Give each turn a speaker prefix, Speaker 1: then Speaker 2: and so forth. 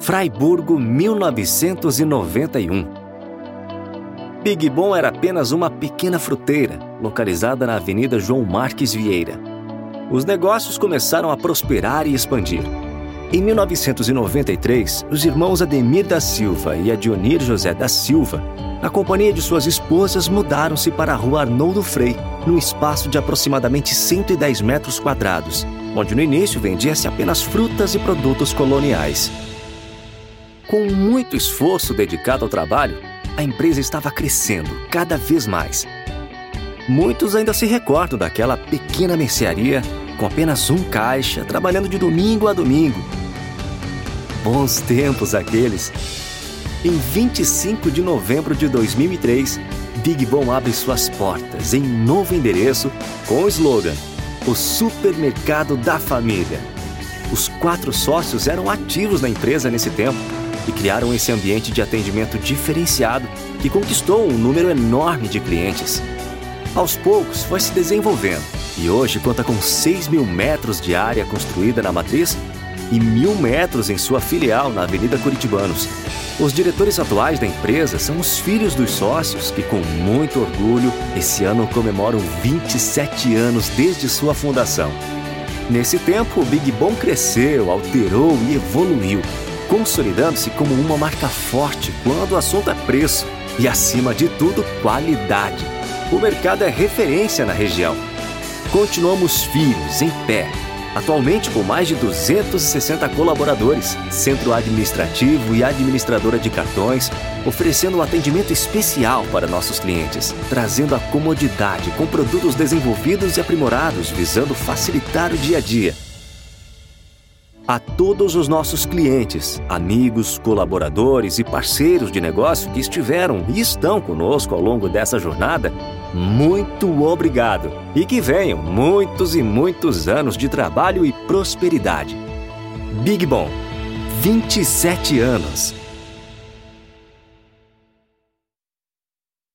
Speaker 1: Fraiburgo, 1991. Big Bom era apenas uma pequena fruteira, localizada na Avenida João Marques Vieira. Os negócios começaram a prosperar e expandir. Em 1993, os irmãos Ademir da Silva e Adionir José da Silva, na companhia de suas esposas, mudaram-se para a rua Arnoldo Frei, num espaço de aproximadamente 110 metros quadrados, onde no início vendia-se apenas frutas e produtos coloniais. Com muito esforço dedicado ao trabalho, a empresa estava crescendo cada vez mais. Muitos ainda se recordam daquela pequena mercearia com apenas um caixa, trabalhando de domingo a domingo. Bons tempos aqueles. Em 25 de novembro de 2003, Big Bom abre suas portas em novo endereço com o slogan O Supermercado da Família. Os quatro sócios eram ativos na empresa nesse tempo e criaram esse ambiente de atendimento diferenciado que conquistou um número enorme de clientes. Aos poucos foi se desenvolvendo e hoje conta com 6 mil metros de área construída na matriz e mil metros em sua filial na Avenida Curitibanos. Os diretores atuais da empresa são os filhos dos sócios que, com muito orgulho, esse ano comemoram 27 anos desde sua fundação. Nesse tempo, o Big Bom cresceu, alterou e evoluiu, consolidando-se como uma marca forte quando o assunto é preço e, acima de tudo, qualidade. O mercado é referência na região. Continuamos firmes, em pé, atualmente com mais de 260 colaboradores, centro administrativo e administradora de cartões, oferecendo um atendimento especial para nossos clientes, trazendo a comodidade com produtos desenvolvidos e aprimorados visando facilitar o dia a dia. A todos os nossos clientes, amigos, colaboradores e parceiros de negócio que estiveram e estão conosco ao longo dessa jornada, muito obrigado e que venham muitos e muitos anos de trabalho e prosperidade. Big Bom, 27 anos.